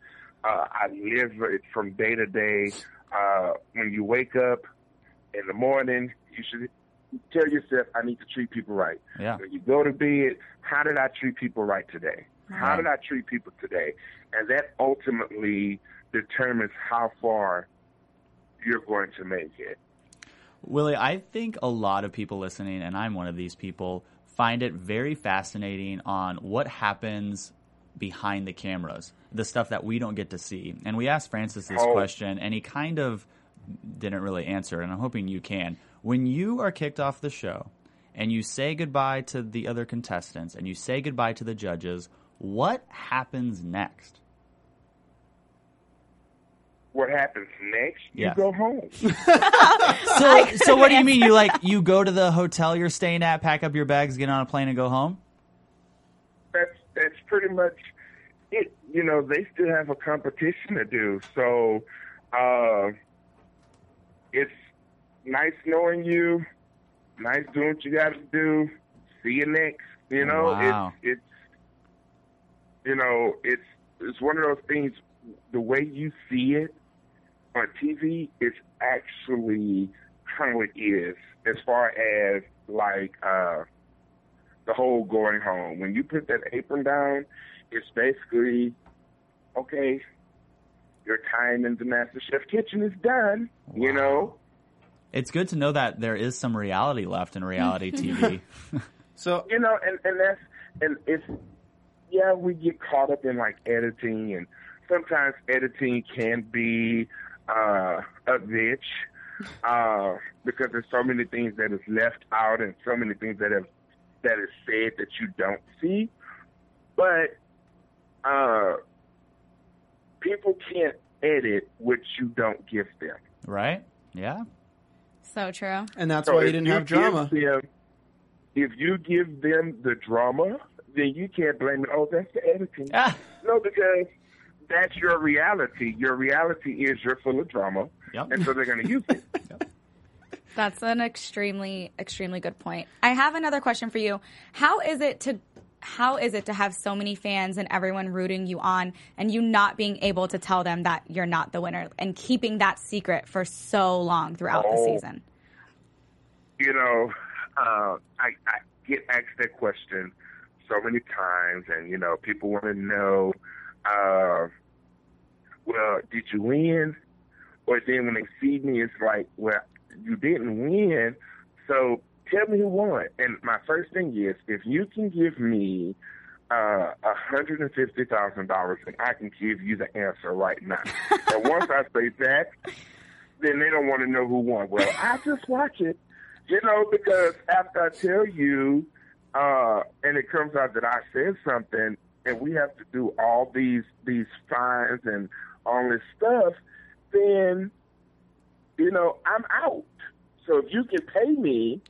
Uh, I live it from day to day. Uh, when you wake up in the morning, you should tell yourself, I need to treat people right. yeah. When you go to bed, how did I treat people right today? How did I treat people today? And that ultimately determines how far you're going to make it. Willie, I think a lot of people listening, and I'm one of these people, find it very fascinating on what happens behind the cameras, the stuff that we don't get to see. And we asked Francis this Oh. question, and he kind of didn't really answer, and I'm hoping you can. When you are kicked off the show and you say goodbye to the other contestants and you say goodbye to the judges, what happens next? What happens next? You go home. [LAUGHS] [LAUGHS] So, so what do you mean? You like [LAUGHS] you go to the hotel you're staying at, pack up your bags, get on a plane, and go home? that's that's pretty much it. You know, they still have a competition to do. So uh, it's nice knowing you. Nice doing what you got to do. See you next. You know, Wow. it's it's you know it's it's one of those things. The way you see it on TV is actually how it is as far as like uh the whole going home. When you put that apron down, it's basically okay. Your time in the Master Chef kitchen is done. You know, It's good to know that there is some reality left in reality [LAUGHS] TV. [LAUGHS] So you know, and and that's and it's yeah, we get caught up in like editing, and sometimes editing can be uh, a bitch uh, because there's so many things that is left out, and so many things that have that is said that you don't see. But uh, people can't edit what you don't give them. right? Yeah. So true. and that's So why you didn't you have drama. them- if you give them the drama, then you can't blame it. Oh, that's the editing. Ah. No, because that's your reality. Your reality is you're full of drama, Yep. and so they're going to use it. [LAUGHS] That's an extremely, extremely good point. I have another question for you. How is it to how is it to have so many fans and everyone rooting you on and you not being able to tell them that you're not the winner and keeping that secret for so long throughout the Oh. season? you know, uh, I, I get asked that question so many times, and you know, people want to know, uh, well, did you win? Or then when they see me, it's like, well, you didn't win, so tell me who won. And my first thing is, if you can give me uh, a hundred and fifty thousand dollars, and I can give you the answer right now. [LAUGHS] and once I say that, then they don't want to know who won. Well, I just watch it, you know, because after I tell you, uh, and it comes out that I said something, and we have to do all these these fines and all this stuff, then you know I'm out. So if you can pay me,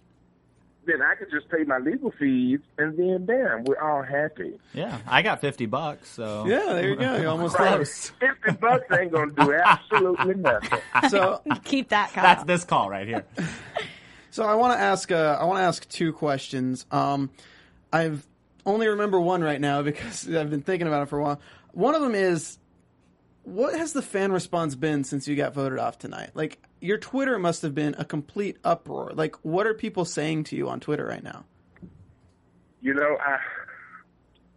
then I could just pay my legal fees, and then bam, we're all happy. Yeah. I got 50 bucks, so. Yeah, there you go. You're [LAUGHS] almost there. Close. Fifty bucks ain't gonna do [LAUGHS] absolutely nothing. So [LAUGHS] Keep that Kyle. That's this call right here. So I want to ask. Uh, I want to ask two questions. Um, I've only remember one right now because I've been thinking about it for a while. One of them is, what has the fan response been since you got voted off tonight? Like your Twitter must have been a complete uproar. Like what are people saying to you on Twitter right now? You know, I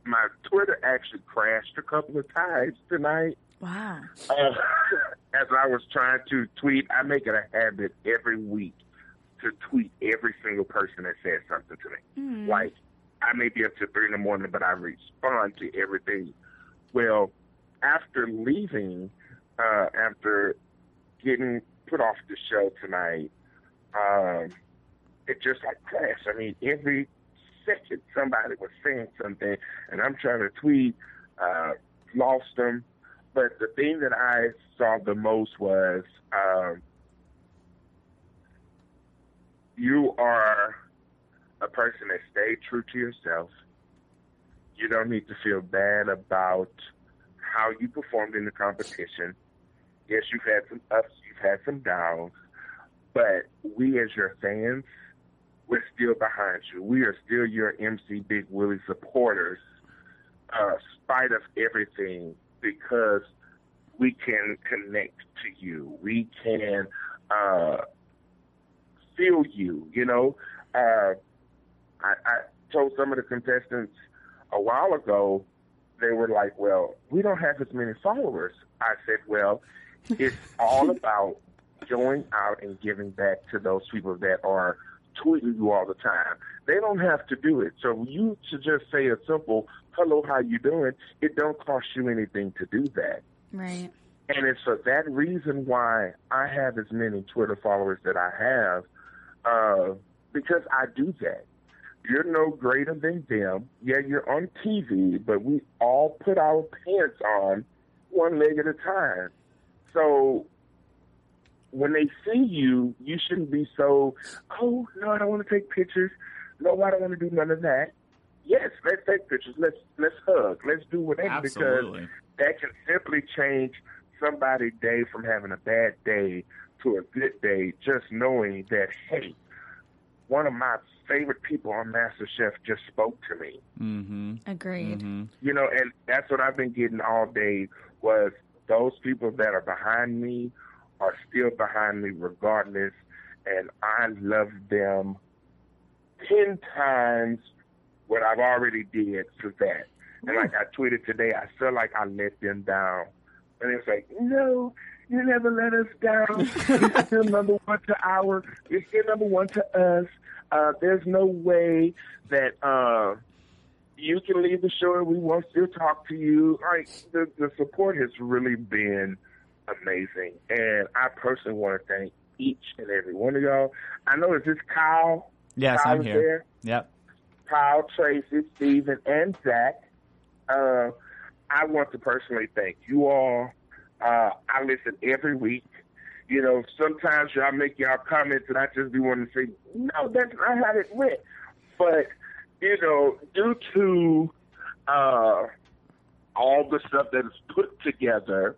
my Twitter actually crashed a couple of times tonight. wow. Uh, [LAUGHS] as I was trying to tweet, I make it a habit every week to tweet every single person that says something to me. Like, I may be up to three in the morning, but I respond to everything. Well, after leaving, uh, after getting put off the show tonight, um, it just like crashed. I mean, every second somebody was saying something, and I'm trying to tweet, uh, lost them. But the thing that I saw the most was um, you are a person that stayed true to yourself. You don't need to feel bad about how you performed in the competition. Yes, you've had some ups, had some downs, but we as your fans, we're still behind you. We are still your MC Big Willie supporters, uh, spite of everything, because we can connect to you. We can uh, feel you. You know, uh, I, I told some of the contestants a while ago. They were like, "Well, we don't have as many followers." I said, "Well, it's all about going out and giving back to those people that are tweeting you all the time. They don't have to do it. So you should just say a simple "Hello, how you doing?" It don't cost you anything to do that. Right. And it's for that reason why I have as many Twitter followers that I have, uh, because I do that. You're no greater than them. Yeah, you're on TV, but we all put our pants on one leg at a time. So when they see you, you shouldn't be so, oh, no, I don't want to take pictures. No, I don't want to do none of that. Yes, let's take pictures. Let's let's hug. Let's do whatever Absolutely. because that can simply change somebody's day from having a bad day to a good day just knowing that hey, one of my favorite people on MasterChef just spoke to me. Mm-hmm. Agreed. You know, and that's what I've been getting all day was those people that are behind me are still behind me regardless and I love them ten times what I've already did for that. And like I tweeted today, I feel like I let them down. And it's like, no, you never let us down. [LAUGHS] You're still number one to our, you're still number one to us. Uh, there's no way that uh, you can leave the show and we won't still talk to you. Like the, the support has really been amazing. And I personally want to thank each and every one of y'all. I know is this Kyle? Yes, Kyle I'm here. There? Yep. Kyle, Traci, Stephen, and Zach. Uh, I want to personally thank you all. Uh, I listen every week. You know, sometimes y'all make y'all comments and I just be wanting to say, no, that's not how it went. But, you know, due to uh, all the stuff that is put together,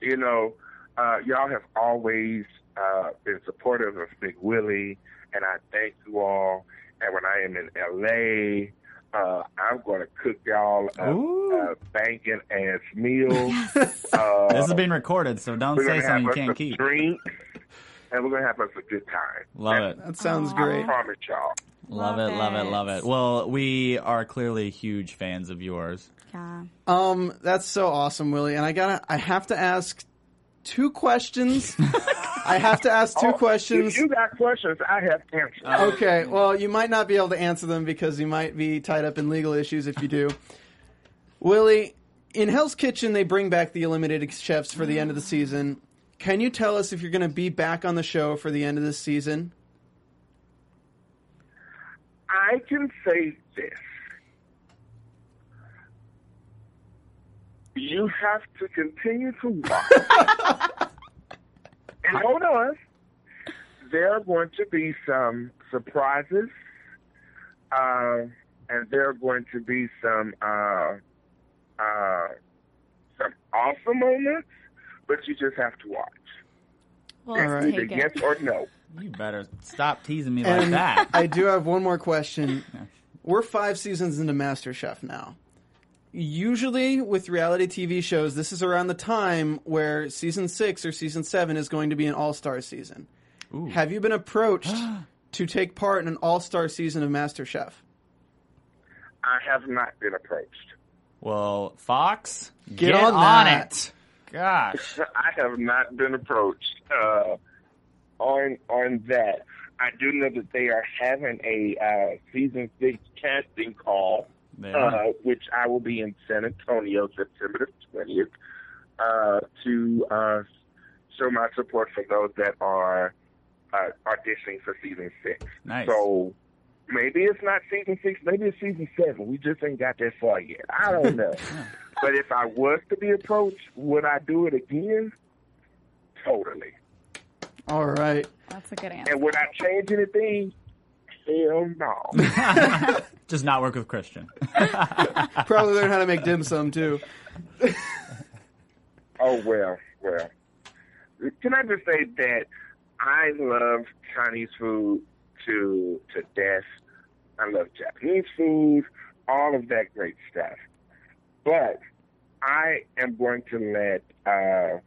you know, uh, y'all have always uh, been supportive of Big Willie, and I thank you all. And when I am in LA, uh, I'm going to cook y'all a, a banging ass meal. Uh, This is being recorded, so don't we're say gonna something you have us can't a keep. Drink, and we're going to have us a good time. Love it. That sounds I great. promise y'all. Love, it, love it, love it. Well, we are clearly huge fans of yours. Yeah. Um, that's so awesome, Willie. And I gotta, I have to ask two questions. [LAUGHS] I have to ask two Oh, questions. If you got questions, I have answers. Okay, well, you might not be able to answer them because you might be tied up in legal issues if you do. [LAUGHS] Willie, in Hell's Kitchen, they bring back the eliminated chefs for the end of the season. Can you tell us if you're going to be back on the show for the end of this season? I can say this. You have to continue to watch. [LAUGHS] and hold on. There are going to be some surprises. Uh, and there are going to be some uh, uh, some awesome moments, but you just have to watch. Well, It's let's either yes or no. You better stop teasing me like And that. [LAUGHS] I do have one more question. [LAUGHS] We're five seasons into MasterChef now. Usually, with reality TV shows, this is around the time where season six or season seven is going to be an all star season. Have you been approached [GASPS] to take part in an all star season of MasterChef? I have not been approached. Well, Fox, Get get, on on, it. Gosh. [LAUGHS] I have not been approached uh, on on that. I do know that they are having a uh, season six casting call, uh, which I will be in San Antonio September the twentieth uh, to uh, show my support for those that are uh, auditioning for season six. Nice. So maybe it's not season six, maybe it's season seven. We just ain't got that far yet. I don't [LAUGHS] know. but if I was to be approached, would I do it again? Totally. All right. That's a good answer. And would I change anything? Hell no. [LAUGHS] Just not work with Christian. [LAUGHS] Probably learn how to make dim sum too. [LAUGHS] oh well, well. Can I just say that I love Chinese food to to death. I love Japanese food, all of that great stuff. But I am going to let uh,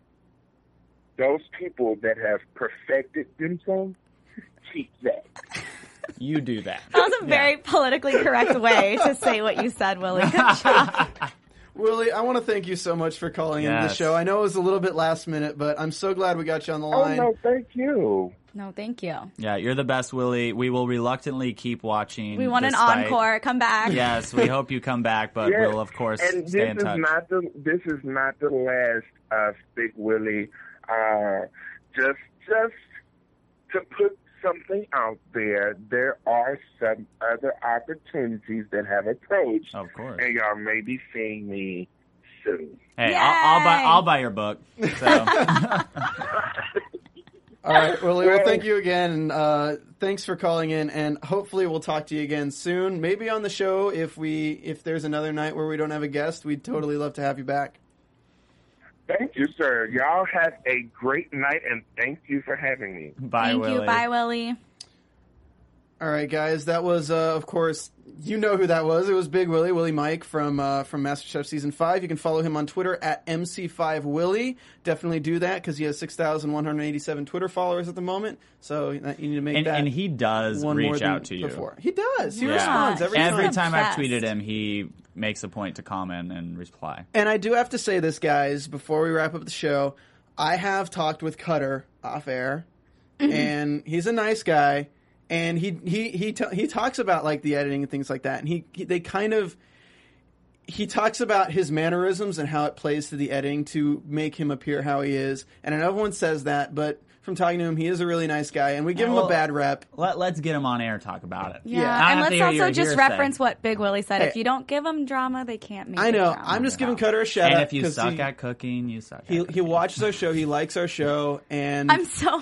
those people that have perfected themselves keep that. You do that. That was a very politically correct way to say what you said, Willie. Good [LAUGHS] job. Willie, I want to thank you so much for calling in the show. I know it was a little bit last minute, but I'm so glad we got you on the Oh line. no, thank you. No, thank you. Yeah, you're the best, Willie. We will reluctantly keep watching. We want an encore. Come back. Yes, we hope you come back, but Yeah, we'll of course and stay this in is touch. not the this is not the last uh, Big Willie. Uh, just just to put something out there, there are some other opportunities that have approached, Of course. and y'all may be seeing me soon. Hey, I'll, I'll buy I'll buy your book. So [LAUGHS] All right, Willie. Well, Well- thank you again, and uh, thanks for calling in. And hopefully, we'll talk to you again soon. Maybe on the show if we if there's another night where we don't have a guest. We'd totally love to have you back. Thank you, sir. Y'all have a great night, and thank you for having me. bye, Thank Willie. you. Bye, Willie. All right, guys. That was, uh, of course, you know who that was. It was Big Willie, Willie Mike from uh, from MasterChef season five. You can follow him on Twitter at MC5Willie. Definitely do that because he has six thousand one hundred eighty-seven Twitter followers at the moment. So you need to make And, that. and he does one reach than out to you. Before. He does. He Yeah. responds every, Every time. time I've tweeted him, he makes a point to comment and reply. And I do have to say this, guys, before we wrap up the show. I have talked with Cutter off air, mm-hmm. and he's a nice guy. And he he he t- he talks about like the editing and things like that. And he, he they kind of he talks about his mannerisms and how it plays to the editing to make him appear how he is. And I know everyone says that, but from talking to him, he is a really nice guy, and we give him well- a bad rep. Let, let's get him on air talk about it. Yeah, Yeah. And let's also your just reference what Big Willie said. Hey. if you don't give them drama, they can't make. I know. drama. I'm just giving Cutter a shout And out if you suck he, at cooking, you suck. he at he watches our show, he likes our show, and I'm so.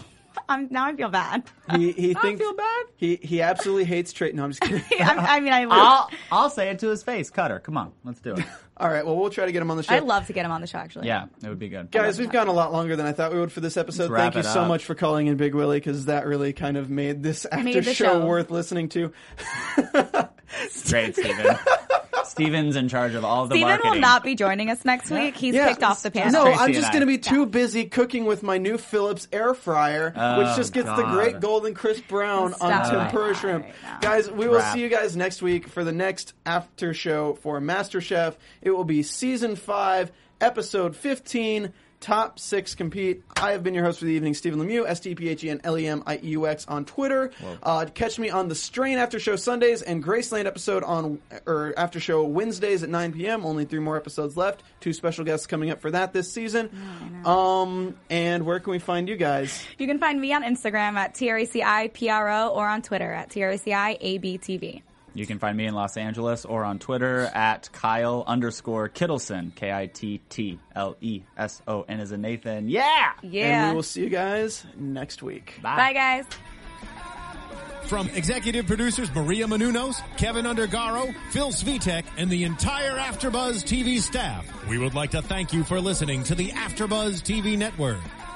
I'm now. I feel bad. he he [LAUGHS] thinks feel bad. He he absolutely hates trade. No, I'm just [LAUGHS] kidding. I, I mean, I. I'll I'll say it to his face. Cutter, come on, let's do it. [LAUGHS] All right, well, we'll try to get him on the show. I'd love to get him on the show. Actually, Yeah, it would be good. Guys, we've gone a lot longer than I thought we would for this episode. Let's wrap Thank you it so up. much for calling in, Big Willie, because that really kind of made this after Made the show, show. worth listening to. Great, [LAUGHS] Stephen. Stephen's in charge of all the Stephen marketing. will not be joining us next week. He's Yeah. kicked off the panel. No, Traci I'm just going to be too busy cooking with my new Philips air fryer, Oh, which just gets the great golden crisp brown on tempura it. shrimp. Right. Guys, we will Crap. see you guys next week for the next after show for MasterChef. It will be season 5, episode 15. Top six compete. I have been your host for the evening, Stephen Lemieux, S T P H E N L E M I E U X on Twitter. Uh, catch me on the Strain After Show Sundays and Graceland episode on or After Show Wednesdays at 9 p.m. Only three more episodes left. Two special guests coming up for that this season. Um, and where can we find you guys? You can find me on Instagram at tracipro or on Twitter at tracibtv. You can find me in Los Angeles or on Twitter at Kyle underscore Kittleson, K I T T L E S O N as in Nathan. Yeah! Yeah. And we will see you guys next week. Bye, Bye, guys. From executive producers Maria Menounos, Kevin Undergaro, Phil Svitek, and the entire Afterbuzz TV staff, we would like to thank you for listening to the Afterbuzz TV network.